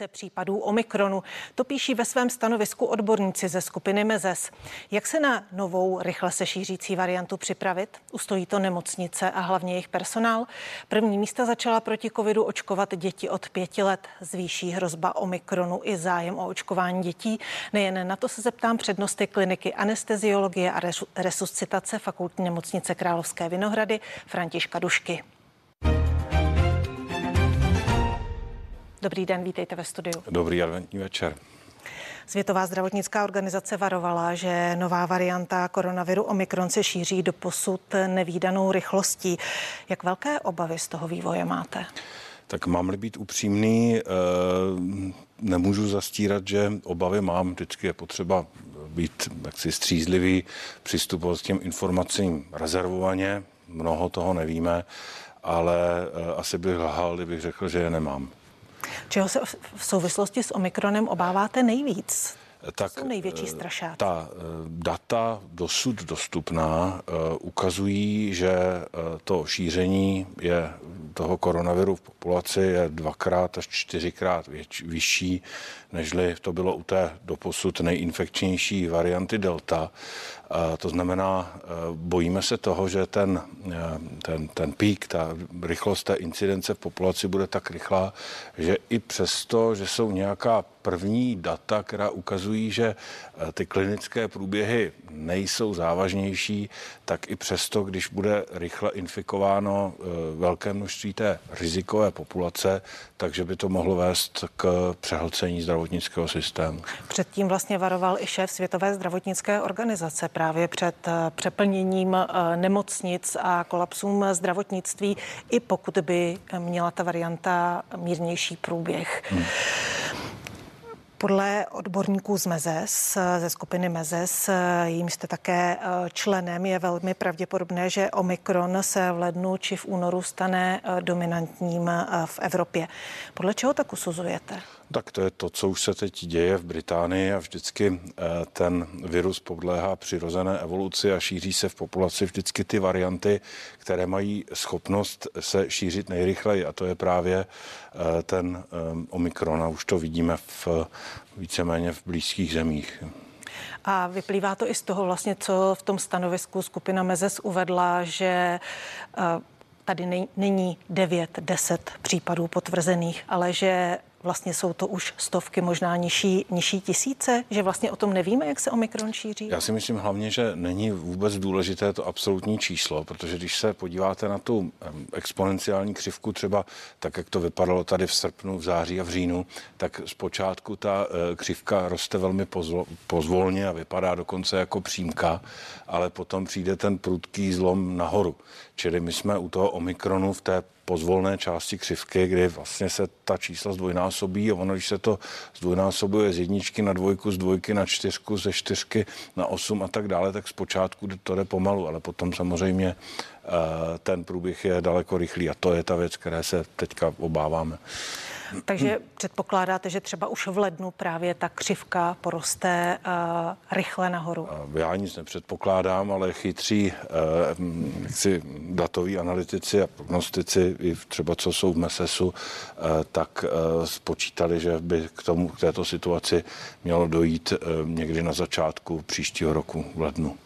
více případů Omikronu. To píší ve svém stanovisku odborníci ze skupiny Mezes. Jak se na novou, rychle se šířící variantu připravit? Ustojí to nemocnice a hlavně jejich personál. První místa začala proti covidu očkovat děti od pěti let. Zvýší hrozba Omikronu i zájem o očkování dětí. Nejen na to se zeptám přednosti kliniky anesteziologie a resuscitace fakultní nemocnice Královské Vinohrady Františka Dušky. Dobrý den, vítejte ve studiu. Dobrý adventní večer. Světová zdravotnická organizace varovala, že nová varianta koronaviru Omikron se šíří do posud nevýdanou rychlostí. Jak velké obavy z toho vývoje máte? Tak mám-li být upřímný, eh, nemůžu zastírat, že obavy mám. Vždycky je potřeba být jaksi střízlivý, přistupovat s těm informacím rezervovaně. Mnoho toho nevíme, ale eh, asi bych lhal, kdybych řekl, že je nemám. Čeho se v souvislosti s Omikronem obáváte nejvíc? Tak jsou největší eh, strašáci? Ta eh, data dosud dostupná eh, ukazují, že to šíření je toho koronaviru v populaci je dvakrát až čtyřikrát věč, vyšší, nežli to bylo u té doposud nejinfekčnější varianty Delta. To znamená, bojíme se toho, že ten, ten, ten pík, ta rychlost té incidence v populaci bude tak rychlá, že i přesto, že jsou nějaká první data, která ukazují, že eh, ty klinické průběhy nejsou závažnější, tak i přesto, když bude rychle infikováno eh, velké množství té rizikové populace, takže by to mohlo vést k přehlcení zdravotnického systému. Předtím vlastně varoval i šéf Světové zdravotnické organizace právě před eh, přeplněním nemocnic a kolapsům zdravotnictví, i pokud by měla ta varianta mírnější průběh. Hmm. Podle odborníků z Mezes, ze skupiny Mezes, jím jste také eh, členem, je velmi pravděpodobné, že Omikron se v lednu či v únoru stane eh, dominantním eh, v Evropě. Podle čeho tak usuzujete? Tak to je to, co už se teď děje v Británii a vždycky eh, ten virus podléhá přirozené evoluci a šíří se v populaci vždycky ty varianty, které mají schopnost se šířit nejrychleji a to je právě eh, ten eh, Omikron a už to vidíme v víceméně v blízkých zemích. A vyplývá to i z toho vlastně, co v tom stanovisku skupina Mezes uvedla, že tady není 9, 10 případů potvrzených, ale že vlastně jsou to už stovky, možná nižší, nižší tisíce, že vlastně o tom nevíme, jak se Omikron šíří? Já si myslím hlavně, že není vůbec důležité to absolutní číslo, protože když se podíváte na tu exponenciální křivku, třeba tak, jak to vypadalo tady v srpnu, v září a v říjnu, tak zpočátku ta e, křivka roste velmi pozvolně a vypadá dokonce jako přímka, ale potom přijde ten prudký zlom nahoru. Čili my jsme u toho Omikronu v té pozvolné části křivky, kdy vlastně se ta čísla zdvojnásobí a ono, když se to zdvojnásobuje z jedničky na dvojku, z dvojky na čtyřku, ze čtyřky na osm a tak dále, tak zpočátku to jde pomalu, ale potom samozřejmě eh, ten průběh je daleko rychlý a to je ta věc, které se teďka obáváme. Takže předpokládáte, že třeba už v lednu právě ta křivka poroste uh, rychle nahoru? Já nic nepředpokládám, ale chytří uh, chci datoví analytici a prognostici, i třeba co jsou v MESESu, uh, tak uh, spočítali, že by k tomu, k této situaci mělo dojít uh, někdy na začátku příštího roku v lednu.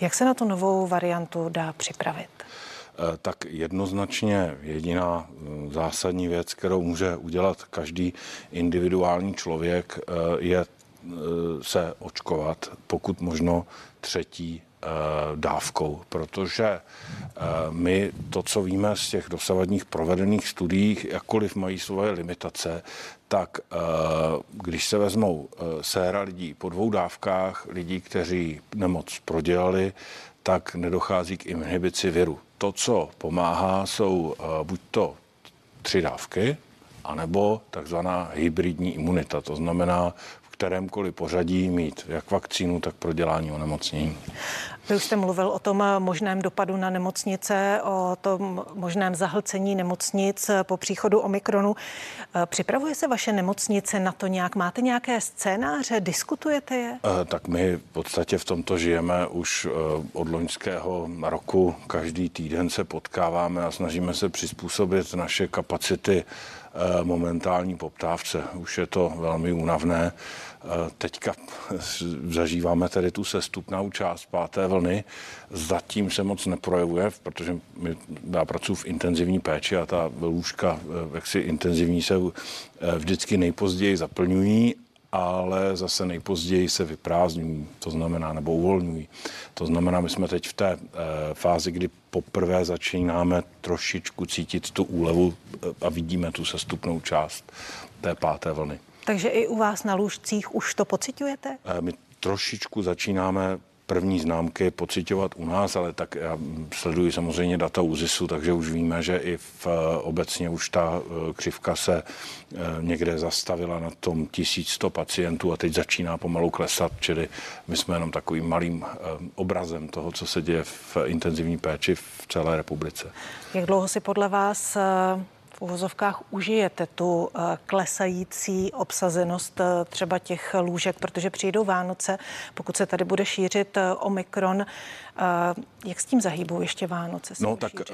Jak se na tu novou variantu dá připravit? Eh, tak jednoznačně jediná eh, zásadní věc, kterou může udělat každý individuální člověk, eh, je se očkovat, pokud možno třetí dávkou, protože my to, co víme z těch dosavadních provedených studií, jakkoliv mají svoje limitace, tak když se vezmou séra lidí po dvou dávkách, lidí, kteří nemoc prodělali, tak nedochází k inhibici viru. To, co pomáhá, jsou eh, buď to tři dávky, anebo takzvaná hybridní imunita. To znamená, kterémkoliv pořadí mít jak vakcínu, tak prodělání onemocnění. Vy už jste mluvil o tom možném dopadu na nemocnice, o tom možném zahlcení nemocnic po příchodu Omikronu. Připravuje se vaše nemocnice na to nějak? Máte nějaké scénáře? Diskutujete je? Eh, tak my v podstatě v tomto žijeme už eh, od loňského roku. Každý týden se potkáváme a snažíme se přizpůsobit naše kapacity eh, momentální poptávce. Už je to velmi únavné. Teďka zažíváme tedy tu sestupnou část páté vlny. Zatím se moc neprojevuje, protože my, já pracuji v intenzivní péči a ta lůžka jaksi intenzivní se vždycky nejpozději zaplňují ale zase nejpozději se vyprázdňují, to znamená, nebo uvolňují. To znamená, my jsme teď v té e, fázi, kdy poprvé začínáme trošičku cítit tu úlevu e, a vidíme tu sestupnou část té páté vlny. Takže i u vás na lůžcích už to pocitujete? E, my trošičku začínáme první známky pocitovat u nás, ale tak já sleduji samozřejmě data ÚZISu, takže už víme, že i v, obecně už ta eh, křivka se eh, někde zastavila na tom 1100 pacientů a teď začíná pomalu klesat, čili my jsme jenom takovým malým eh, obrazem toho, co se děje v intenzivní péči v celé republice. Jak dlouho si podle vás uvozovkách užijete tu eh, klesající obsazenost eh, třeba těch lůžek, protože přijdou Vánoce, pokud se tady bude šířit eh, Omikron, jak s tím zahýbou ještě Vánoce? No tak šířit?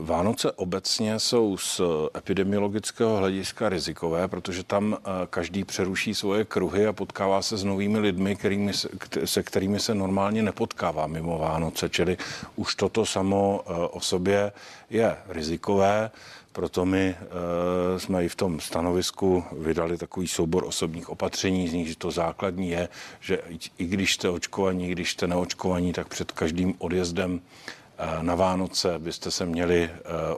Vánoce obecně jsou z epidemiologického hlediska rizikové, protože tam každý přeruší svoje kruhy a potkává se s novými lidmi, kterými se, se kterými se normálně nepotkává mimo Vánoce. Čili už toto samo o sobě je rizikové. Proto my e, jsme i v tom stanovisku vydali takový soubor osobních opatření, z nich to základní je, že i když jste očkovaní, i když jste neočkovaní, tak před každým odjezdem e, na Vánoce byste se měli e,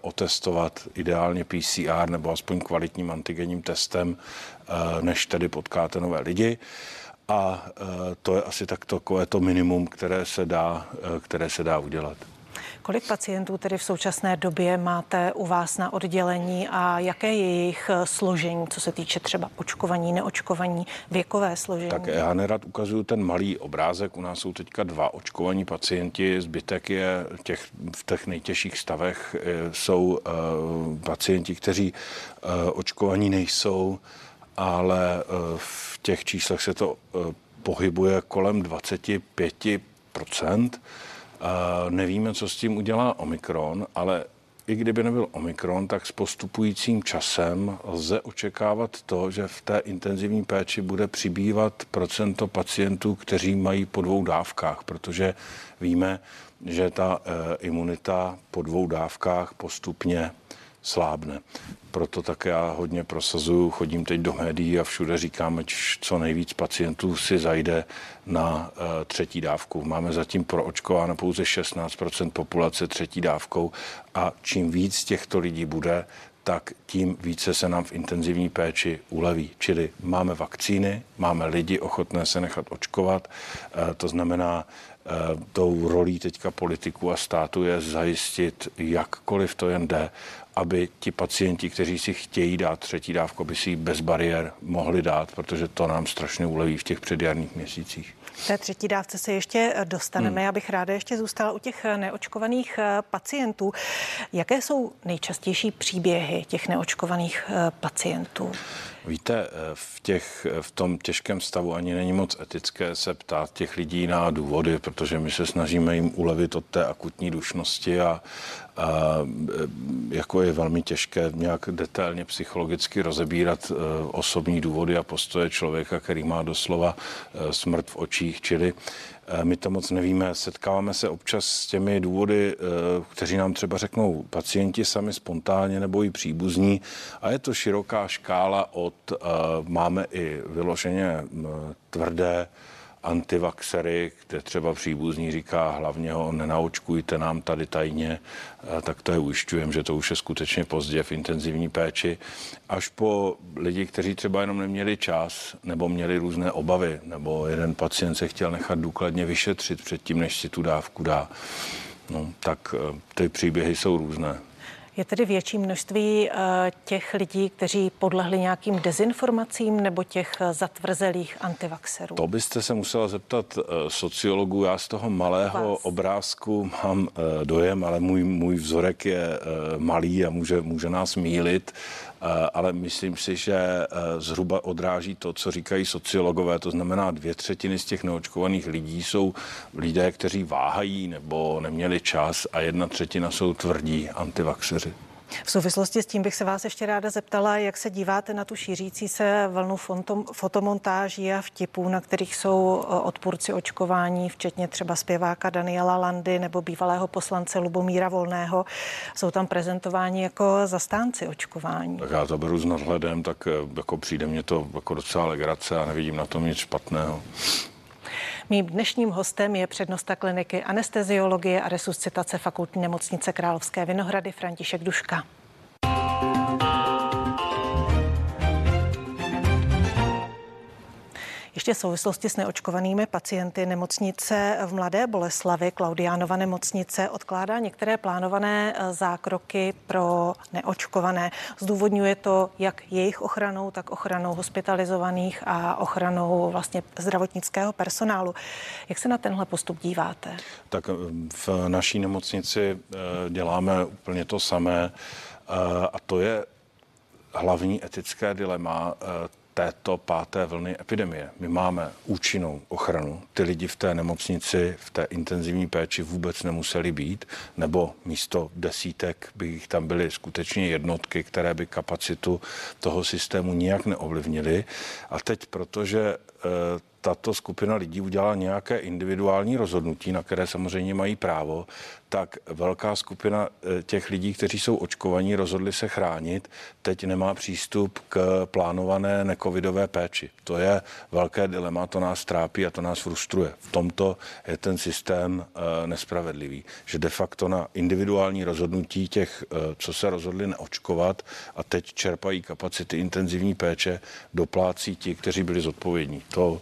otestovat ideálně PCR nebo aspoň kvalitním antigenním testem, než tedy potkáte nové lidi. A to je asi tak takové to minimum, které se dá, které se dá udělat. Kolik pacientů tedy v současné době máte u vás na oddělení a jaké je jejich eh, složení, co se týče třeba očkovaní, neočkovaní, věkové složení? Tak já nerad ukazuju ten malý obrázek. U nás jsou teďka dva očkovaní pacienti, zbytek je těch, v těch nejtěžších stavech eh, jsou uh, pacienti, kteří uh, očkovaní nejsou, ale uh, v těch číslech se to pohybuje kolem 25 Nevíme, co s tím udělá Omikron, ale i kdyby nebyl Omikron, tak s postupujícím časem lze očekávat to, že v té intenzivní péči bude přibývat procento pacientů, kteří mají po dvou dávkách, protože víme, že ta e, imunita po dvou dávkách postupně slábne. Proto také já hodně prosazuju, chodím teď do médií a všude říkáme, co nejvíc pacientů si zajde na uh, třetí dávku. Máme zatím proočkováno pouze 16% populace třetí dávkou a čím víc těchto lidí bude, tak tím více se nám v intenzivní péči uleví. Čili máme vakcíny, máme lidi ochotné se nechat očkovat, uh, to znamená, uh, tou rolí teďka politiku a státu je zajistit, jakkoliv to jen jde, aby ti pacienti, kteří si chtějí dát třetí dávku, aby si ji bez bariér mohli dát, protože to nám strašně uleví v těch předjarních měsících. Té třetí dávce se ještě dostaneme. Hmm. Já bych ráda ještě zůstala u těch neočkovaných eh, pacientů. Jaké jsou nejčastější příběhy těch neočkovaných eh, pacientů? Víte, eh, v, těch, v tom těžkém stavu ani není moc etické se ptát těch lidí na důvody, protože my se snažíme jim ulevit od té akutní dušnosti a, a jako je velmi těžké nějak detailně psychologicky rozebírat osobní důvody a postoje člověka, který má doslova smrt v očích, čili my to moc nevíme. Setkáváme se občas s těmi důvody, kteří nám třeba řeknou pacienti sami spontánně nebo i příbuzní. A je to široká škála od máme i vyloženě tvrdé antivaxery, kde třeba příbuzní říká hlavně ho nenaočkujte nám tady tajně, tak to je ujišťujem, že to už je skutečně pozdě v intenzivní péči, až po lidi, kteří třeba jenom neměli čas nebo měli různé obavy, nebo jeden pacient se chtěl nechat důkladně vyšetřit předtím, než si tu dávku dá. No, tak eh, ty příběhy jsou různé. Je tedy větší množství eh, těch lidí, kteří podlehli nějakým dezinformacím nebo těch eh, zatvrzelých antivaxerů? To byste se musela zeptat sociologů. Já z toho malého Vás. obrázku mám dojem, ale můj, můj vzorek je malý a může, může nás mílit. Eh, ale myslím si, že eh, zhruba odráží to, co říkají sociologové, to znamená dvě třetiny z těch neočkovaných lidí jsou lidé, kteří váhají nebo neměli čas a jedna třetina jsou tvrdí antivaxeři. V souvislosti s tím bych se vás ještě ráda zeptala, jak se díváte na tu šířící se vlnu fotomontáží a vtipů, na kterých jsou e, odpůrci očkování, včetně třeba zpěváka Daniela Landy nebo bývalého poslance Lubomíra Volného. Jsou tam prezentováni jako zastánci očkování. Tak já to beru s nadhledem, tak e, jako přijde mě to jako docela legrace a nevidím na tom nic špatného. Mým dnešním hostem je přednosta kliniky anesteziologie a resuscitace fakultní nemocnice Královské Vinohrady František Duška. Ještě v souvislosti s neočkovanými pacienty nemocnice v Mladé Boleslavi, Klaudiánova nemocnice, odkládá některé plánované eh, zákroky pro neočkované. Zdůvodňuje to jak jejich ochranou, tak ochranou hospitalizovaných a ochranou vlastně zdravotnického personálu. Jak se na tenhle postup díváte? Tak eh, v naší nemocnici eh, děláme úplně to samé a to je hlavní etické dilema této páté vlny epidemie. My máme účinnou ochranu. Ty lidi v té nemocnici, v té intenzivní péči vůbec nemuseli být, nebo místo desítek by jich tam byly skutečně jednotky, které by kapacitu toho systému nijak neovlivnily. A teď, protože eh, tato skupina lidí udělala nějaké individuální rozhodnutí, na které samozřejmě mají právo, tak velká skupina eh, těch lidí, kteří jsou očkovaní, rozhodli se chránit, teď nemá přístup k plánované nekovidové péči. To je velké dilema, to nás trápí a to nás frustruje. V tomto je ten systém eh, nespravedlivý, že de facto na individuální rozhodnutí těch, eh, co se rozhodli neočkovat a teď čerpají kapacity intenzivní péče, doplácí ti, kteří byli zodpovědní. To,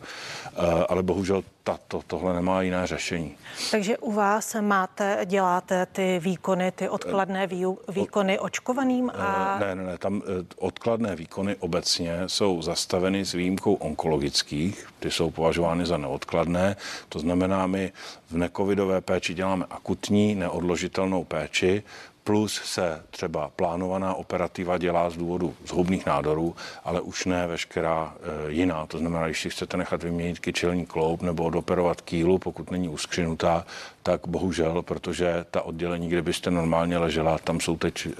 ale bohužel tato, tohle nemá jiné řešení. Takže u vás máte, děláte ty výkony, ty odkladné výkony očkovaným? A... Ne, ne, ne, tam eh, odkladné výkony obecně jsou zastaveny s výjimkou onkologických, ty jsou považovány za neodkladné, to znamená, my v nekovidové péči děláme akutní, neodložitelnou péči, plus se třeba plánovaná operativa dělá z důvodu zhoubných nádorů, ale už ne veškerá e, jiná. To znamená, když si chcete nechat vyměnit kyčelní kloub nebo odoperovat kýlu, pokud není uskřinutá, tak bohužel, protože ta oddělení, kde byste normálně ležela, tam jsou teď e,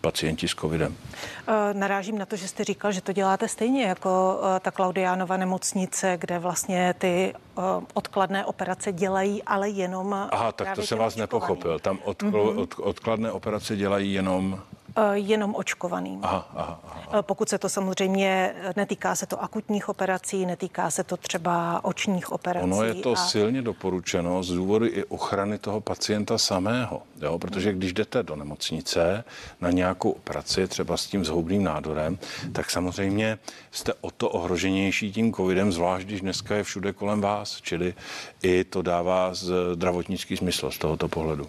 pacienti s covidem. Eh, narážím na to, že jste říkal, že to děláte stejně jako eh, ta Klaudiánova nemocnice, kde vlastně ty eh, odkladné operace dělají, ale jenom... Aha, tak to jsem vás nepochopil. Tam od, mm-hmm. od, odkladné operace dělají jenom jenom očkovaným. Aha, aha, aha. Eh, pokud se to samozřejmě netýká se to akutních operací, netýká se to třeba očních operací. Ono je to a... silně doporučeno z důvodu i ochrany toho pacienta samého, jo? protože když jdete do nemocnice na nějakou operaci, třeba s tím zhoubným nádorem, tak samozřejmě jste o to ohroženější tím covidem, zvlášť když dneska je všude kolem vás, čili i to dává zdravotnický smysl z tohoto pohledu.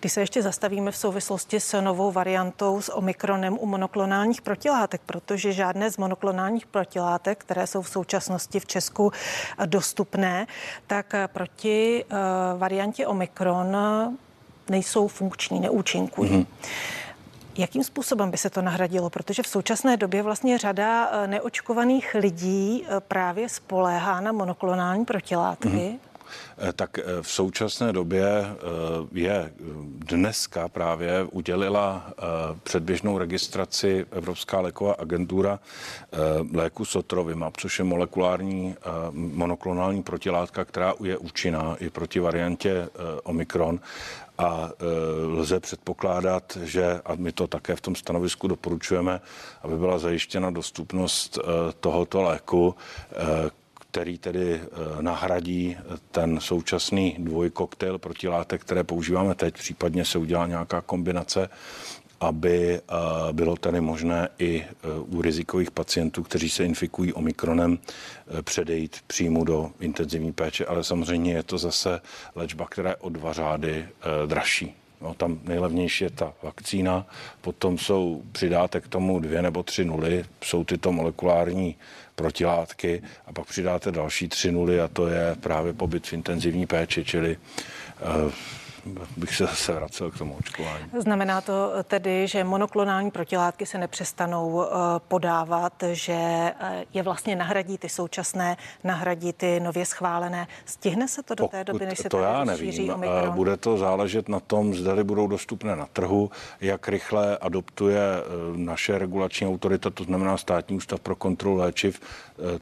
Když se ještě zastavíme v souvislosti s novou variantou s omikronem u monoklonálních protilátek, protože žádné z monoklonálních protilátek, které jsou v současnosti v Česku dostupné, tak proti uh, variantě omikron nejsou funkční, neúčinkují. Mm-hmm. Jakým způsobem by se to nahradilo? Protože v současné době vlastně řada eh, neočkovaných lidí eh, právě spoléhá na monoklonální protilátky. Mm-hmm. Eh, tak eh, v současné době eh, je dneska právě udělila předběžnou registraci Evropská léková agentura léku Sotrovimab, což je molekulární monoklonální protilátka, která je účinná i proti variantě Omikron. A lze předpokládat, že, a my to také v tom stanovisku doporučujeme, aby byla zajištěna dostupnost tohoto léku, který tedy eh, nahradí ten současný dvojkoktejl protilátek, které používáme teď, případně se udělá nějaká kombinace, aby eh, bylo tedy možné i eh, u rizikových pacientů, kteří se infikují omikronem, předejít příjmu do intenzivní péče, ale samozřejmě je to zase léčba, která je o dva řády dražší. No, tam nejlevnější je ta vakcína, potom jsou, přidáte k tomu dvě nebo tři nuly, jsou tyto molekulární protilátky a pak přidáte další tři nuly a to je právě pobyt v intenzivní péči, čili uh, bych se zase vracel k tomu očkování. Znamená to tedy, že monoklonální protilátky se nepřestanou eh, podávat, že eh, je vlastně nahradí ty současné, nahradí ty nově schválené. Stihne se to do té doby, než se to já nevím. Omikron? Bude to záležet na tom, zda budou dostupné na trhu, jak rychle adoptuje eh, naše regulační autorita, to znamená státní ústav pro kontrolu léčiv,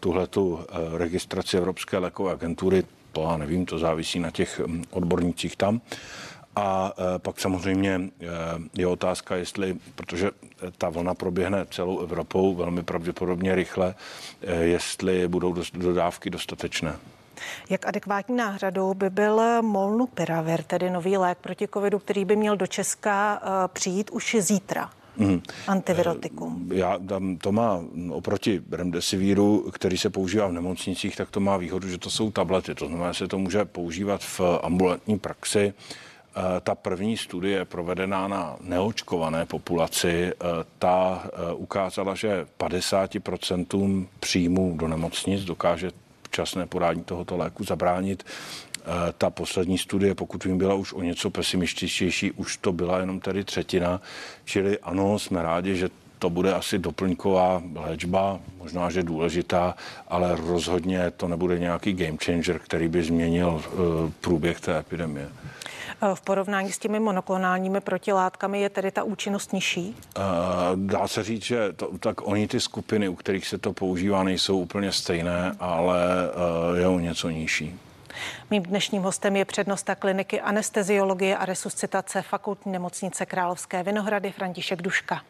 tuhle tu registraci Evropské lékové agentury to já nevím, to závisí na těch mm, odbornících tam. A e, pak samozřejmě e, je otázka, jestli, protože ta vlna proběhne celou Evropou velmi pravděpodobně rychle, e, jestli budou dodávky dostatečné. Jak adekvátní náhradou by byl Molnupiravir, tedy nový lék proti covidu, který by měl do Česka přijít už zítra? Mm. Antivirotikum. Eh, já, tam to má oproti remdesivíru, který se používá v nemocnicích, tak to má výhodu, že to jsou tablety. To znamená, že se to může používat v ambulantní praxi. Eh, ta první studie provedená na neočkované populaci, eh, ta ukázala, že 50% příjmů do nemocnic dokáže včasné podání tohoto léku zabránit ta poslední studie, pokud vím, byla už o něco pesimističtější, už to byla jenom tedy třetina, čili ano, jsme rádi, že to bude asi doplňková léčba, možná, že důležitá, ale rozhodně to nebude nějaký game changer, který by změnil eh, průběh té epidemie. Eh, v porovnání s těmi monoklonálními protilátkami je tedy ta účinnost nižší? Dá se říct, že to, tak oni ty skupiny, u kterých se to používá, nejsou úplně stejné, ale je o něco nižší. Mým dnešním hostem je přednosta kliniky anesteziologie a resuscitace fakultní nemocnice Královské Vinohrady František Duška.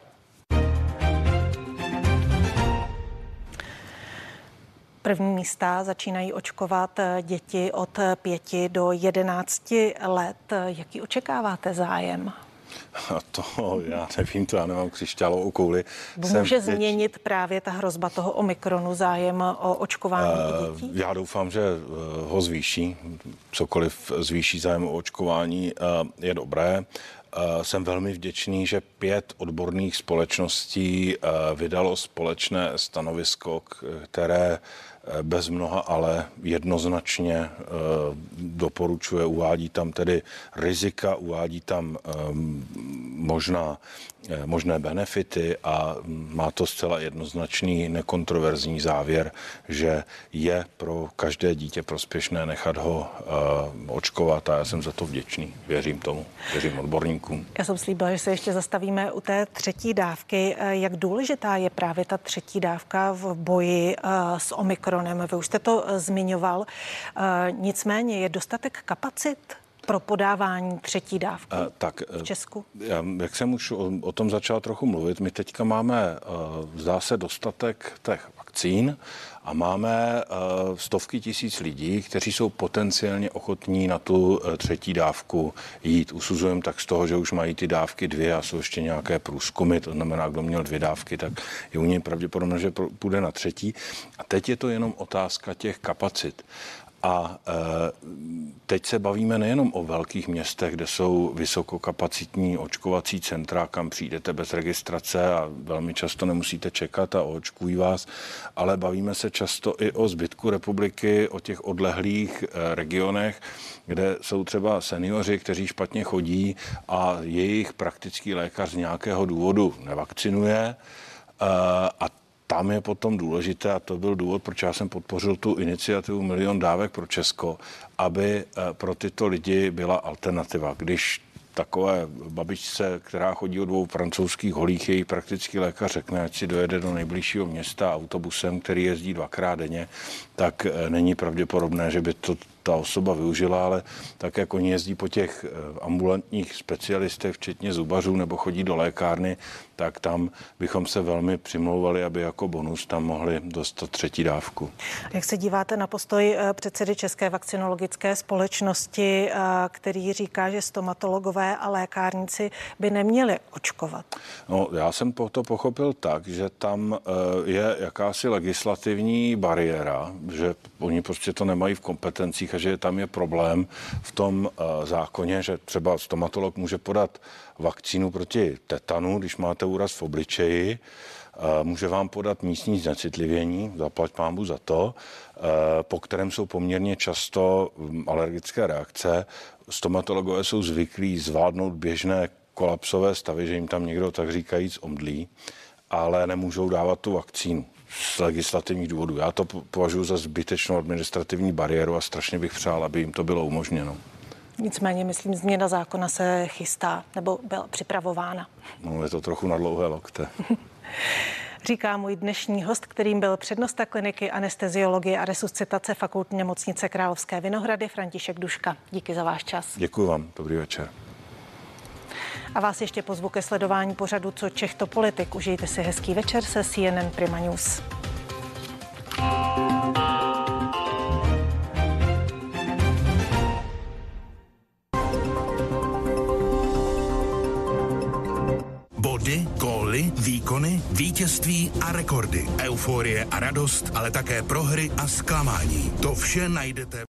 První místa začínají očkovat děti od 5 do 11 let. Jaký očekáváte zájem? A to já nevím, to já nemám křišťálovou kouli. Může Jsem změnit teď... právě ta hrozba toho omikronu zájem o očkování uh, dětí? Já doufám, že eh, ho zvýší. Cokoliv zvýší zájem o očkování uh, je dobré. Jsem velmi vděčný, že pět odborných společností vydalo společné stanovisko, které bez mnoha ale jednoznačně eh, doporučuje, uvádí tam tedy rizika, uvádí tam ehm, možná, eh, možné benefity a má to zcela jednoznačný nekontroverzní závěr, že je pro každé dítě prospěšné nechat ho eh, očkovat a já jsem za to vděčný. Věřím tomu, věřím odborníkům. Já jsem slíbila, že se ještě zastavíme u té třetí dávky. Jak důležitá je právě ta třetí dávka v boji s omikronem? Vy už jste to eh, zmiňoval. Eh, nicméně je dostatek kapacit pro podávání třetí dávky uh, tak, v Česku? Já, jak jsem už o, o tom začal trochu mluvit, my teďka máme, uh, zdá se, dostatek těch vakcín a máme uh, stovky tisíc lidí, kteří jsou potenciálně ochotní na tu uh, třetí dávku jít. Usuzujeme tak z toho, že už mají ty dávky dvě a jsou ještě nějaké průzkumy, to znamená, kdo měl dvě dávky, tak je u něj pravděpodobně, že půjde na třetí. A teď je to jenom otázka těch kapacit. A e, teď se bavíme nejenom o velkých městech, kde jsou vysokokapacitní očkovací centra, kam přijdete bez registrace a velmi často nemusíte čekat a očkují vás, ale bavíme se často i o zbytku republiky, o těch odlehlých e, regionech, kde jsou třeba seniori, kteří špatně chodí a jejich praktický lékař z nějakého důvodu nevakcinuje. E, a tam je potom důležité, a to byl důvod, proč já jsem podpořil tu iniciativu Milion dávek pro Česko, aby eh, pro tyto lidi byla alternativa. Když takové babičce, která chodí o dvou francouzských holích, její praktický lékař řekne, ať si dojede do nejbližšího města autobusem, který jezdí dvakrát denně, tak eh, není pravděpodobné, že by to ta osoba využila, ale tak, jak oni jezdí po těch eh, ambulantních specialistech, včetně zubařů, nebo chodí do lékárny, tak tam bychom se velmi přimlouvali, aby jako bonus tam mohli dostat třetí dávku. Jak se díváte na postoj eh, předsedy České vakcinologické společnosti, eh, který říká, že stomatologové a lékárníci by neměli očkovat? No, já jsem to pochopil tak, že tam je jakási legislativní bariéra, že oni prostě to nemají v kompetencích říká, že tam je problém v tom uh, zákoně, že třeba stomatolog může podat vakcínu proti tetanu, když máte úraz v obličeji, může vám podat místní znecitlivění, zaplať pámbu za to, po kterém jsou poměrně často hm, alergické reakce. Stomatologové jsou zvyklí zvládnout běžné kolapsové stavy, že jim tam někdo tak říkajíc omdlí, ale nemůžou dávat tu vakcínu z legislativních důvodů. Já to považuji za zbytečnou administrativní bariéru a strašně bych přál, aby jim to bylo umožněno. Nicméně, myslím, změna zákona se chystá nebo byla připravována. No, je to trochu na dlouhé lokte. Říká můj dnešní host, kterým byl přednosta kliniky anesteziologie a resuscitace fakultní nemocnice Královské Vinohrady František Duška. Díky za váš čas. Děkuji vám. Dobrý večer. A vás ještě pozvu ke sledování pořadu Co Čech to politik. Užijte si hezký večer se CNN Prima News. Body, góly, výkony, vítězství a rekordy. Euforie a radost, ale také prohry a zklamání. To vše najdete